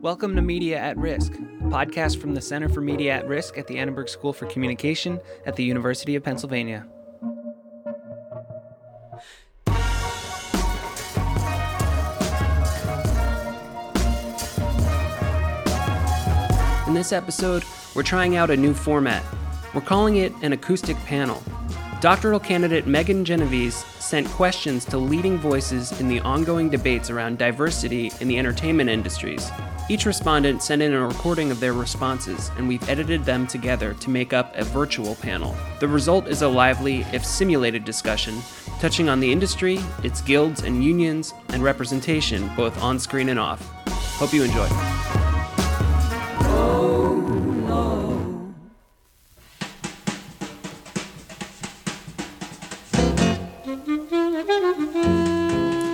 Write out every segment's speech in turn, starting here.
Welcome to Media at Risk, a podcast from the Center for Media at Risk at the Annenberg School for Communication at the University of Pennsylvania. In this episode, we're trying out a new format. We're calling it an acoustic panel. Doctoral candidate Megan Genovese sent questions to leading voices in the ongoing debates around diversity in the entertainment industries. Each respondent sent in a recording of their responses, and we've edited them together to make up a virtual panel. The result is a lively, if simulated, discussion touching on the industry, its guilds and unions, and representation, both on screen and off. Hope you enjoy.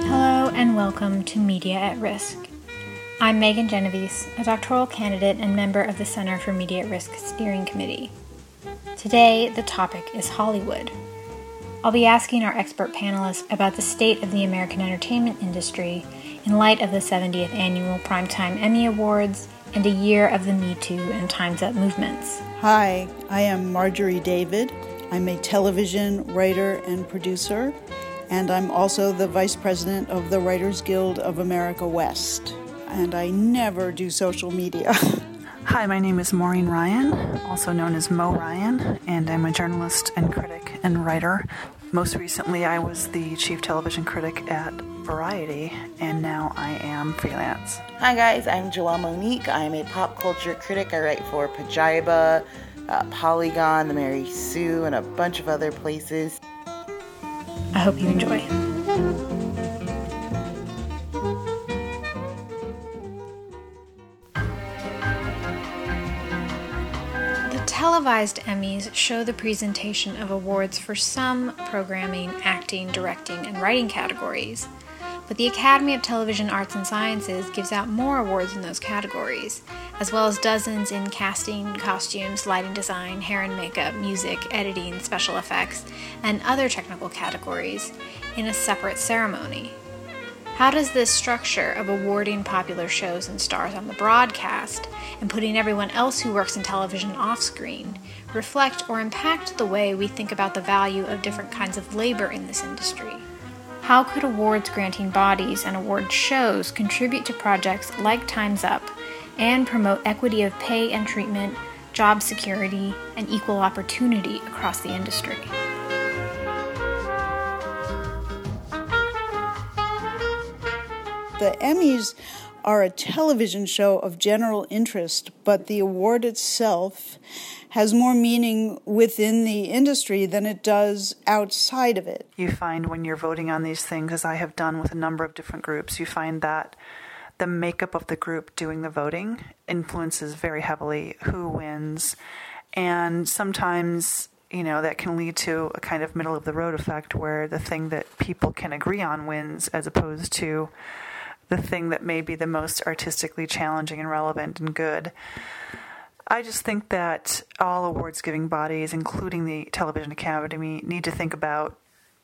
Hello and welcome to Media at Risk. I'm Megan Genovese, a doctoral candidate and member of the Center for Media at Risk Steering Committee. Today, the topic is Hollywood. I'll be asking our expert panelists about the state of the American entertainment industry in light of the 70th annual Primetime Emmy Awards and a year of the Me Too and Time's Up movements. Hi, I am Marjorie David. I'm a television writer and producer, and I'm also the vice president of the Writers Guild of America West. And I never do social media. Hi, my name is Maureen Ryan, also known as Mo Ryan, and I'm a journalist and critic and writer. Most recently, I was the chief television critic at Variety, and now I am freelance. Hi guys, I'm Joelle Monique. I'm a pop culture critic. I write for Pajiba, uh, Polygon, The Mary Sue, and a bunch of other places. I hope you enjoy. Televised Emmys show the presentation of awards for some programming, acting, directing, and writing categories. But the Academy of Television Arts and Sciences gives out more awards in those categories, as well as dozens in casting, costumes, lighting design, hair and makeup, music, editing, special effects, and other technical categories in a separate ceremony. How does this structure of awarding popular shows and stars on the broadcast and putting everyone else who works in television off screen reflect or impact the way we think about the value of different kinds of labor in this industry? How could awards granting bodies and award shows contribute to projects like Time's Up and promote equity of pay and treatment, job security, and equal opportunity across the industry? The Emmys are a television show of general interest, but the award itself has more meaning within the industry than it does outside of it. You find when you're voting on these things, as I have done with a number of different groups, you find that the makeup of the group doing the voting influences very heavily who wins. And sometimes you know that can lead to a kind of middle of the road effect where the thing that people can agree on wins as opposed to the thing that may be the most artistically challenging and relevant and good. I just think that all awards giving bodies, including the Television Academy, need to think about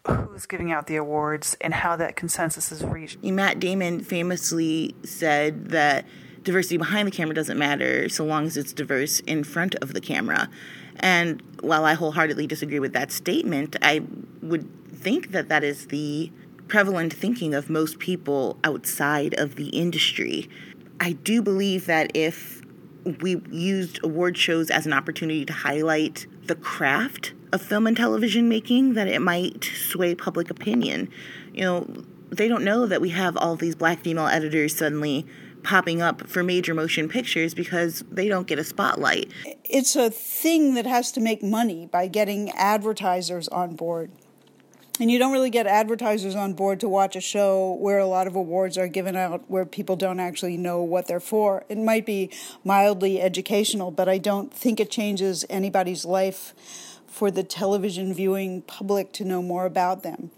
who's giving out the awards and how that consensus is reached. Matt Damon famously said that diversity behind the camera doesn't matter so long as it's diverse in front of the camera. And while I wholeheartedly disagree with that statement, I would think that that is the prevalent thinking of most people outside of the industry. I do believe that if we used award shows as an opportunity to highlight the craft of film and television making, that it might sway public opinion. You know, they don't know that we have all these black female editors suddenly popping up for major motion pictures because they don't get a spotlight. It's a thing that has to make money by getting advertisers on board. And you don't really get advertisers on board to watch a show where a lot of awards are given out where people don't actually know what they're for. It might be mildly educational, but I don't think it changes anybody's life for the television viewing public to know more about them.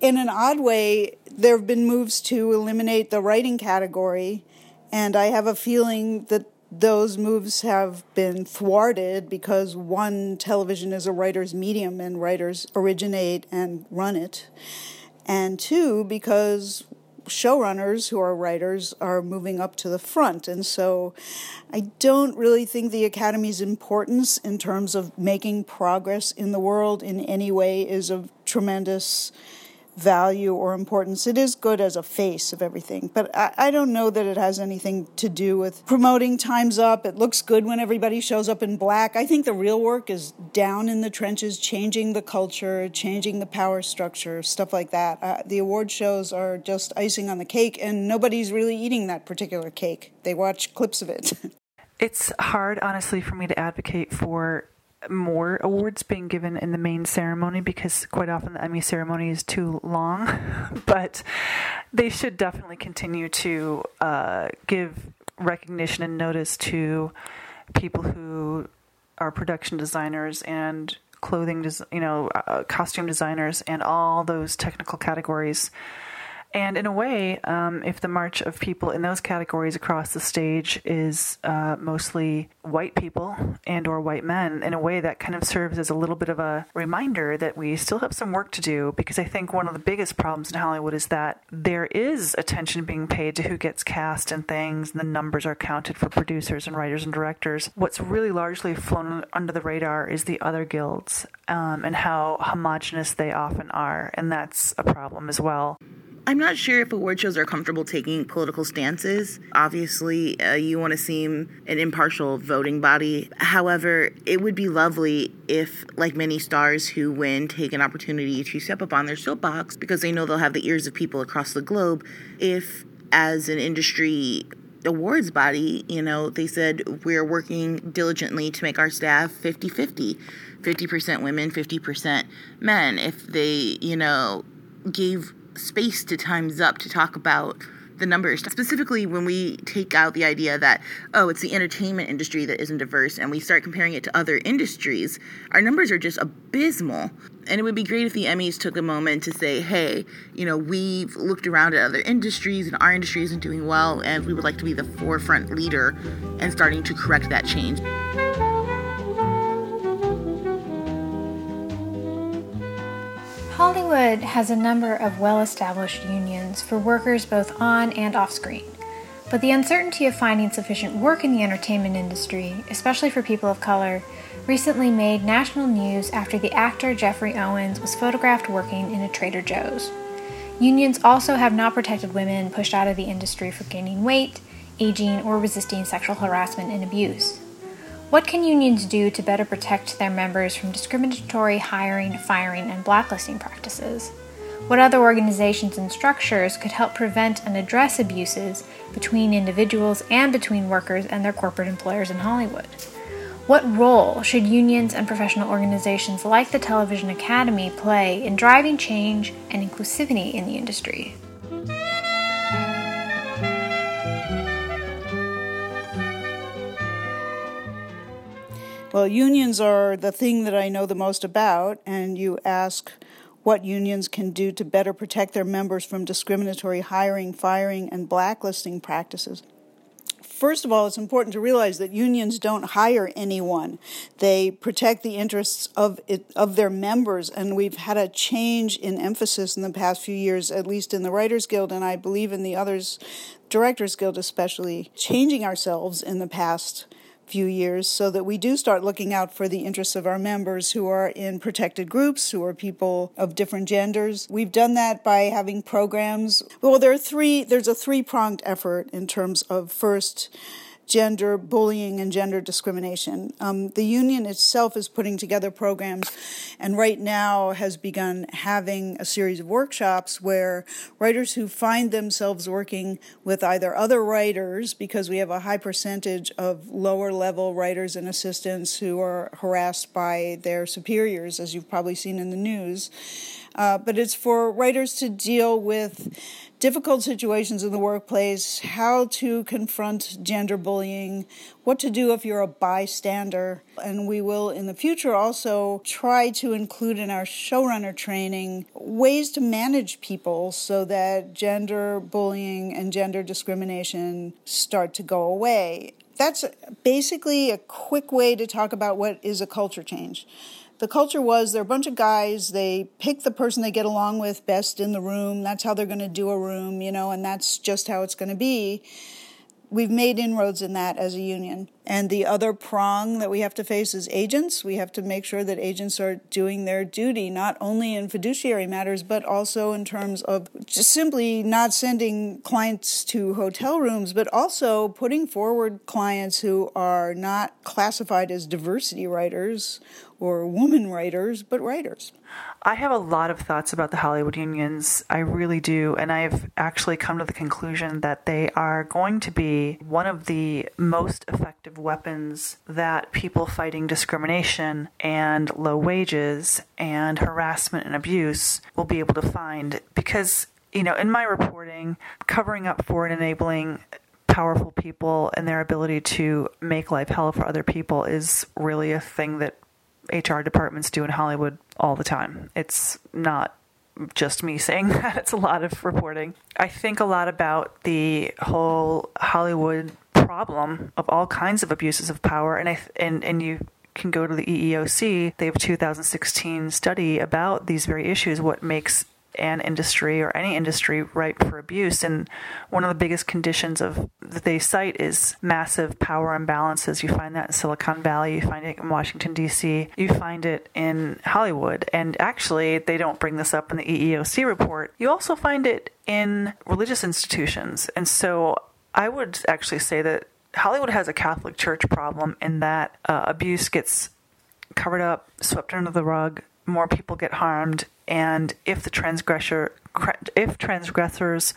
In an odd way, there have been moves to eliminate the writing category, and I have a feeling that those moves have been thwarted because one, television is a writer's medium and writers originate and run it. And two, because showrunners who are writers are moving up to the front. And so I don't really think the Academy's importance in terms of making progress in the world in any way is of tremendous value or importance. It is good as a face of everything, but I, I, don't know that it has anything to do with promoting Time's Up. It looks good when everybody shows up in black. I think the real work is down in the trenches, changing the culture, changing the power structure, stuff like that. Uh, the award shows are just icing on the cake, and nobody's really eating that particular cake. They watch clips of it. it's hard, honestly, for me to advocate for more awards being given in the main ceremony because quite often the Emmy ceremony is too long. but they should definitely continue to uh, give recognition and notice to people who are production designers and clothing, des- you know, uh, costume designers, and all those technical categories and in a way, um, if the march of people in those categories across the stage is uh, mostly white people and or white men, in a way that kind of serves as a little bit of a reminder that we still have some work to do. Because I think one of the biggest problems in Hollywood is that there is attention being paid to who gets cast and things, and the numbers are counted for producers and writers and directors. What's really largely flown under the radar is the other guilds um, and how homogenous they often are, and that's a problem as well. I'm not sure if award shows are comfortable taking political stances. Obviously, uh, you want to seem an impartial voting body. However, it would be lovely if, like many stars who win, take an opportunity to step up on their soapbox because they know they'll have the ears of people across the globe. If, as an industry awards body, you know, they said we're working diligently to make our staff 50 50, 50% women, 50% men. If they, you know, gave space to Time's Up to talk about the numbers. Specifically, when we take out the idea that, oh, it's the entertainment industry that isn't diverse, and we start comparing it to other industries, our numbers are just abysmal. And it would be great if the Emmys took a moment to say, hey, you know, we've looked around at other industries, and our industry isn't doing well, and we would like to be the forefront leader and starting to correct that change. Hollywood has a number of well established unions for workers both on and off screen. But the uncertainty of finding sufficient work in the entertainment industry, especially for people of color, recently made national news after the actor Geoffrey Owens was photographed working in a Trader Joe's. Unions also have not protected women pushed out of the industry for gaining weight, aging, or resisting sexual harassment and abuse. What can unions do to better protect their members from discriminatory hiring, firing, and blacklisting practices? What other organizations and structures could help prevent and address abuses between individuals and between workers and their corporate employers in Hollywood? What role should unions and professional organizations like the Television Academy play in driving change and inclusivity in the industry? Well, unions are the thing that I know the most about, and you ask what unions can do to better protect their members from discriminatory hiring, firing, and blacklisting practices. First of all, it's important to realize that unions don't hire anyone. They protect the interests of it, of their members, and we've had a change in emphasis in the past few years, at least in the Writers Guild, and I believe in the others, Directors Guild especially, changing ourselves in the past few years so that we do start looking out for the interests of our members who are in protected groups, who are people of different genders. We've done that by having programs. Well, there are three, there's a three pronged effort in terms of first, gender bullying and gender discrimination. Um, the union itself is putting together programs and right now has begun having a series of workshops where writers who find themselves working with either other writers, because we have a high percentage of lower level writers and assistants who are harassed by their superiors, as you've probably seen in the news. Uh, but it's for writers to deal with difficult situations in the workplace, how to confront gender bullying, what to do if you're a bystander. And we will in the future also try to include in our showrunner training ways to manage people so that gender bullying and gender discrimination start to go away. That's basically a quick way to talk about what is a culture change the culture was they're a bunch of guys. They pick the person they get along with best in the room. That's how they're going to do a room, you know, and that's just how it's going to be we've made inroads in that as a union. And the other prong that we have to face is agents. We have to make sure that agents are doing their duty, not only in fiduciary matters, but also in terms of just simply not sending clients to hotel rooms, but also putting forward clients who are not classified as diversity writers or woman writers, but writers. I have a lot of thoughts about the Hollywood unions. I really do. And I've actually come to the conclusion that they are going to be one of the most effective weapons that people fighting discrimination and low wages and harassment and abuse will be able to find. Because, you know, in my reporting, covering up for and enabling powerful people and their ability to make life hell for other people is really a thing that HR departments do in Hollywood all the time. It's not just me saying that, it's a lot of reporting. I think a lot about the whole Hollywood problem of all kinds of abuses of power and I and and you can go to the EEOC. They have a 2016 study about these very issues what makes an industry or any industry ripe for abuse. And one of the biggest conditions of that they cite is massive power imbalances. You find that in Silicon Valley, you find it in Washington D.C., you find it in Hollywood. And actually, they don't bring this up in the EEOC report. You also find it in religious institutions. And so I would actually say that Hollywood has a Catholic Church problem in that uh, abuse gets covered up, swept under the rug, more people get harmed, and if the transgressor, if transgressors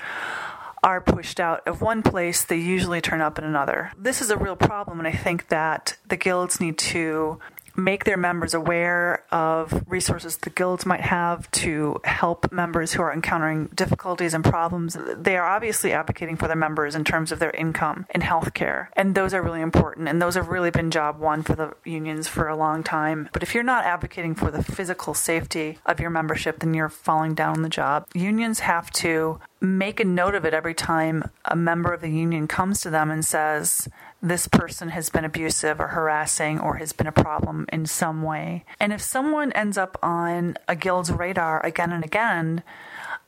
are pushed out of one place, they usually turn up in another. This is a real problem, and I think that the guilds need to make their members aware of resources the guilds might have to help members who are encountering difficulties and problems. They are obviously advocating for their members in terms of their income and health care. And those are really important. And those have really been job one for the unions for a long time. But if you're not advocating for the physical safety of your membership, then you're falling down the job. Unions have to make a note of it every time a member of the union comes to them and says, this person has been abusive or harassing or has been a problem in some way. And if someone ends up on a guild's radar again and again,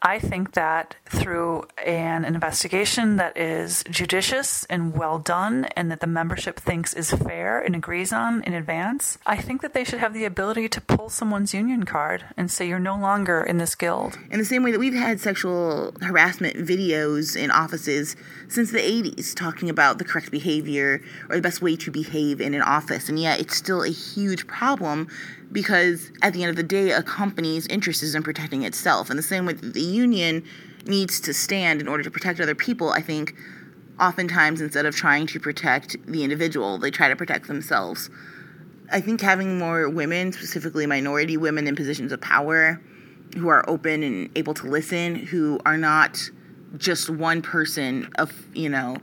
I think that through an investigation that is judicious and well done and that the membership thinks is fair and agrees on in advance, I think that they should have the ability to pull someone's union card and say you're no longer in this guild. In the same way that we've had sexual harassment videos in offices since the 80s talking about the correct behavior or the best way to behave in an office, and yet it's still a huge problem because at the end of the day, a company's interest is in protecting itself. In the same way that the union needs to stand in order to protect other people, I think oftentimes instead of trying to protect the individual, they try to protect themselves. I think having more women, specifically minority women in positions of power, who are open and able to listen, who are not just one person of, you know,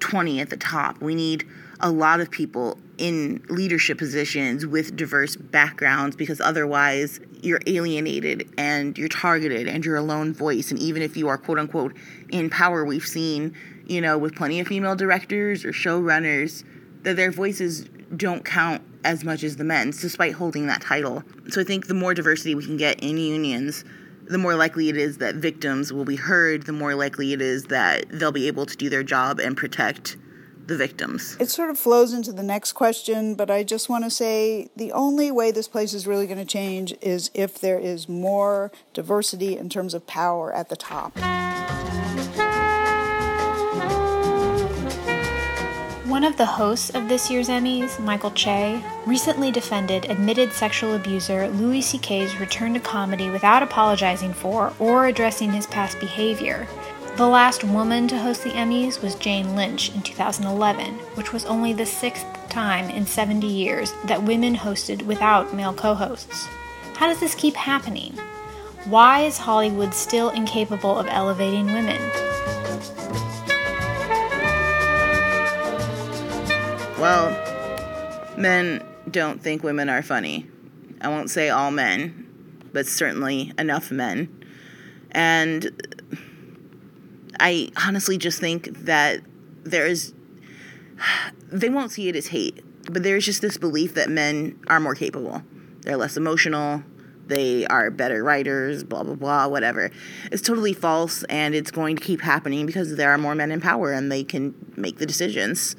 20 at the top. We need a lot of people in leadership positions with diverse backgrounds because otherwise you're alienated and you're targeted and you're a lone voice. And even if you are quote unquote in power, we've seen, you know, with plenty of female directors or showrunners that their voices don't count as much as the men's despite holding that title. So I think the more diversity we can get in unions, the more likely it is that victims will be heard, the more likely it is that they'll be able to do their job and protect the victims. It sort of flows into the next question, but I just want to say the only way this place is really going to change is if there is more diversity in terms of power at the top. One of the hosts of this year's Emmys, Michael Che, recently defended admitted sexual abuser Louis C.K.'s return to comedy without apologizing for or addressing his past behavior. The last woman to host the Emmys was Jane Lynch in 2011, which was only the sixth time in 70 years that women hosted without male co hosts. How does this keep happening? Why is Hollywood still incapable of elevating women? Well, men don't think women are funny. I won't say all men, but certainly enough men. And I honestly just think that there is, they won't see it as hate, but there's just this belief that men are more capable, they're less emotional, they are better writers, blah, blah, blah, whatever. It's totally false, and it's going to keep happening because there are more men in power and they can make the decisions.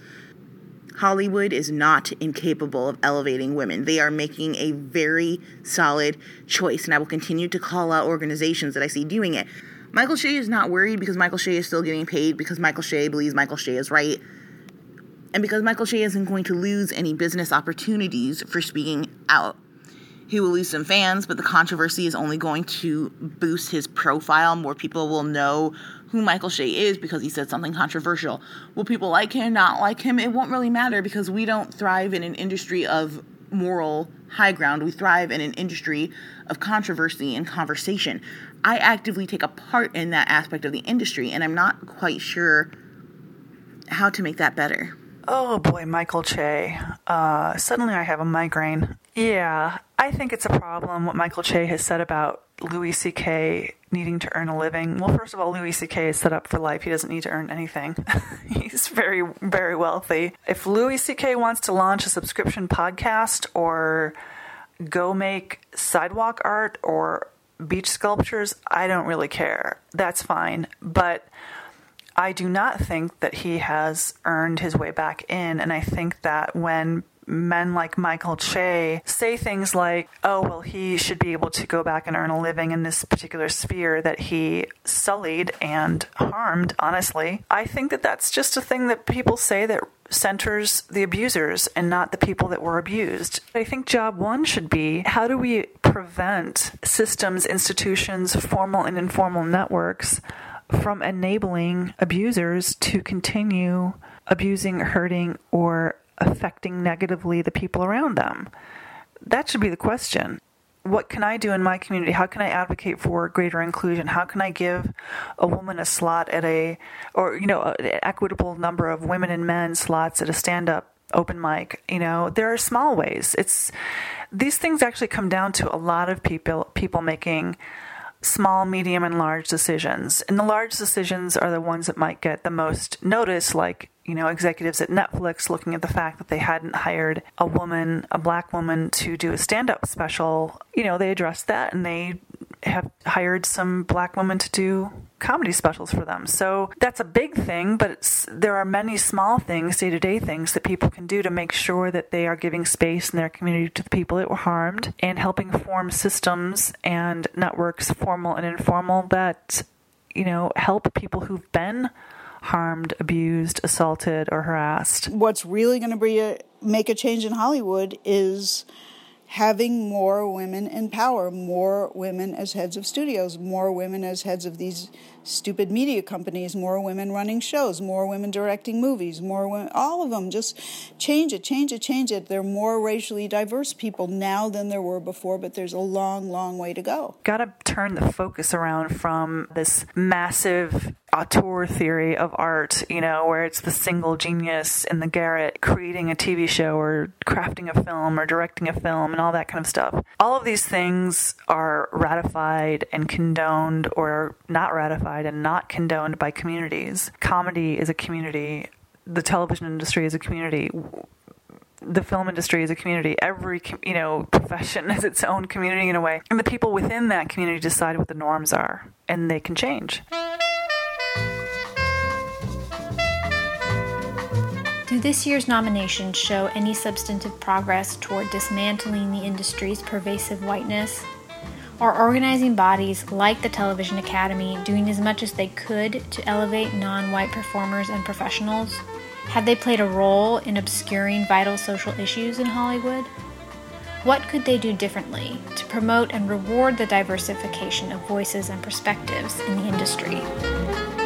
Hollywood is not incapable of elevating women. They are making a very solid choice, and I will continue to call out organizations that I see doing it. Michael Che is not worried because Michael Che is still getting paid because Michael Che believes Michael Che is right. And because Michael Che isn't going to lose any business opportunities for speaking out. He will lose some fans, but the controversy is only going to boost his profile. More people will know who Michael Che is because he said something controversial. Will people like him, or not like him? It won't really matter because we don't thrive in an industry of moral high ground. We thrive in an industry of controversy and conversation. I actively take a part in that aspect of the industry, and I'm not quite sure how to make that better. Oh boy, Michael Che. Uh, suddenly I have a migraine. Yeah, I think it's a problem what Michael Che has said about Louis C.K. needing to earn a living. Well, first of all, Louis C.K. is set up for life. He doesn't need to earn anything. He's very, very wealthy. If Louis C.K. wants to launch a subscription podcast or go make sidewalk art or beach sculptures, I don't really care. That's fine. But I do not think that he has earned his way back in. And I think that when men like Michael Che say things like, oh, well, he should be able to go back and earn a living in this particular sphere that he sullied and harmed, honestly, I think that that's just a thing that people say that centers the abusers and not the people that were abused. I think job one should be how do we prevent systems, institutions, formal and informal networks from enabling abusers to continue abusing, hurting, or affecting negatively the people around them? That should be the question. What can I do in my community? How can I advocate for greater inclusion? How can I give a woman a slot at a, or, you know, an equitable number of women and men slots at a stand up open mic? You know, there are small ways. It's, these things actually come down to a lot of people, people making small, medium, and large decisions. And the large decisions are the ones that might get the most notice, like, you know, executives at Netflix looking at the fact that they hadn't hired a woman, a black woman, to do a stand up special. You know, they addressed that and they have hired some black women to do comedy specials for them. So that's a big thing, but there are many small things, day to day things that people can do to make sure that they are giving space in their community to the people that were harmed and helping form systems and networks, formal and informal, that, you know, help people who've been harmed, abused, assaulted, or harassed. What's really going to be a, make a change in Hollywood is having more women in power, more women as heads of studios, more women as heads of these stupid media companies, more women running shows, more women directing movies, more women, all of them. Just change it, change it, change it. There are more racially diverse people now than there were before, but there's a long, long way to go. Got to turn the focus around from this massive auteur theory of art, you know, where it's the single genius in the garret creating a TV show or crafting a film or directing a film and all that kind of stuff. All of these things are ratified and condoned or not ratified and not condoned by communities. Comedy is a community, the television industry is a community the film industry is a community. Every you know profession is its own community in a way, and the people within that community decide what the norms are, and they can change. Do this year's nominations show any substantive progress toward dismantling the industry's pervasive whiteness? Are organizing bodies like the Television Academy doing as much as they could to elevate non white performers and professionals? Have they played a role in obscuring vital social issues in Hollywood? What could they do differently to promote and reward the diversification of voices and perspectives in the industry?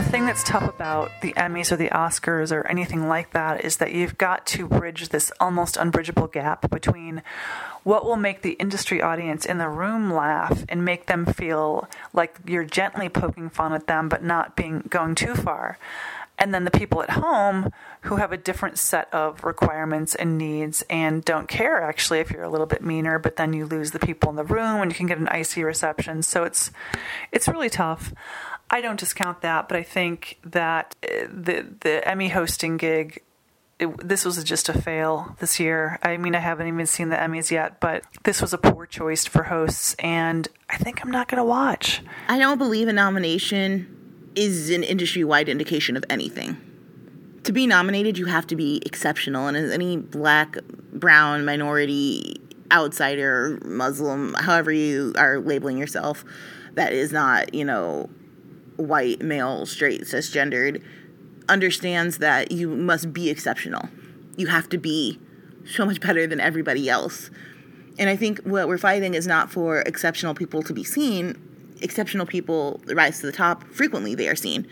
The thing that's tough about the Emmys or the Oscars or anything like that is that you've got to bridge this almost unbridgeable gap between what will make the industry audience in the room laugh and make them feel like you're gently poking fun at them but not being going too far. And then the people at home who have a different set of requirements and needs and don't care actually if you're a little bit meaner but then you lose the people in the room and you can get an icy reception. So it's it's really tough I don't discount that, but I think that uh, the the Emmy hosting gig it, this was just a fail this year. I mean, I haven't even seen the Emmys yet, but this was a poor choice for hosts, and I think I'm not going to watch. I don't believe a nomination is an industry wide indication of anything. To be nominated, you have to be exceptional, and any black, brown, minority, outsider, Muslim, however you are labeling yourself, that is not, you know, white, male, straight, cisgendered, understands that you must be exceptional. You have to be so much better than everybody else. And I think what we're fighting is not for exceptional people to be seen. Exceptional people rise to the top. Frequently, they are seen.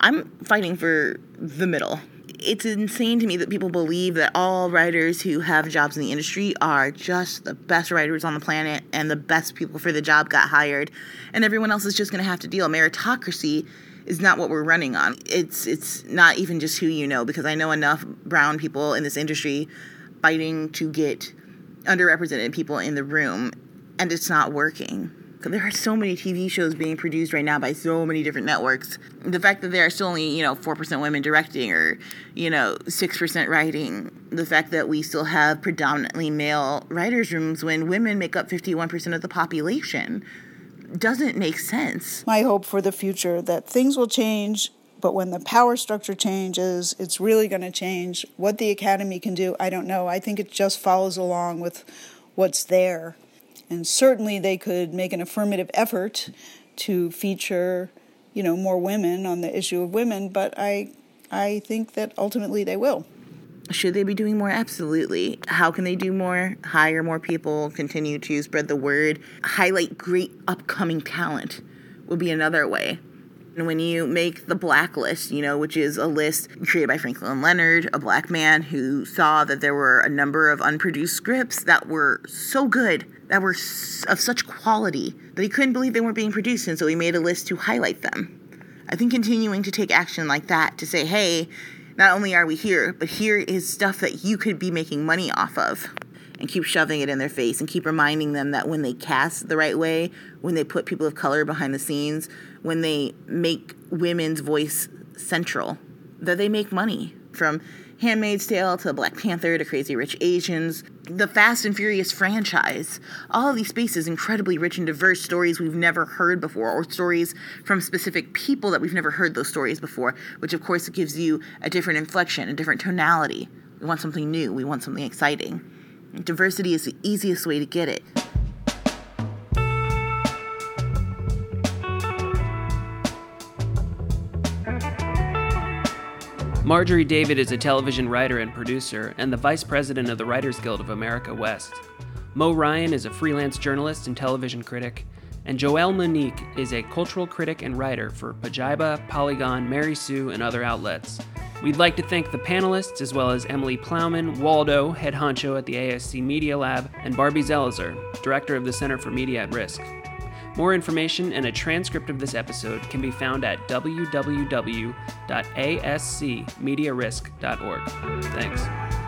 I'm fighting for the middle. It's insane to me that people believe that all writers who have jobs in the industry are just the best writers on the planet and the best people for the job got hired, and everyone else is just going to have to deal. Meritocracy is not what we're running on. It's it's not even just who you know because I know enough brown people in this industry fighting to get underrepresented people in the room and it's not working. There are so many TV shows being produced right now by so many different networks. The fact that there are still only, you know, 4% women directing or, you know, 6% writing. The fact that we still have predominantly male writers' rooms when women make up 51% of the population doesn't make sense. My hope for the future that things will change, but when the power structure changes, it's really going to change. What the academy can do, I don't know. I think it just follows along with what's there. And certainly they could make an affirmative effort to feature, you know, more women on the issue of women, but I I think that ultimately they will. Should they be doing more? Absolutely. How can they do more? Hire more people, continue to spread the word, highlight great upcoming talent would be another way. And when you make the blacklist, you know, which is a list created by Franklin Leonard, a black man who saw that there were a number of unproduced scripts that were so good, that were of such quality, that he couldn't believe they weren't being produced. And so he made a list to highlight them. I think continuing to take action like that to say, hey, not only are we here, but here is stuff that you could be making money off of. And keep shoving it in their face and keep reminding them that when they cast the right way, when they put people of color behind the scenes, when they make women's voice central, that they make money from Handmaid's Tale to Black Panther to Crazy Rich Asians, the Fast and Furious franchise. All of these spaces, incredibly rich and diverse stories we've never heard before, or stories from specific people that we've never heard those stories before, which of course gives you a different inflection, a different tonality. We want something new, we want something exciting. Diversity is the easiest way to get it. Marjorie David is a television writer and producer and the vice president of the Writers Guild of America West. Mo Ryan is a freelance journalist and television critic, and Joelle Monique is a cultural critic and writer for Pajiba, Polygon, Mary Sue, and other outlets. We'd like to thank the panelists as well as Emily Plowman, Waldo, head honcho at the ASC Media Lab, and Barbie Zelizer, director of the Center for Media at Risk. More information and a transcript of this episode can be found at www.ascmediarisk.org. Thanks.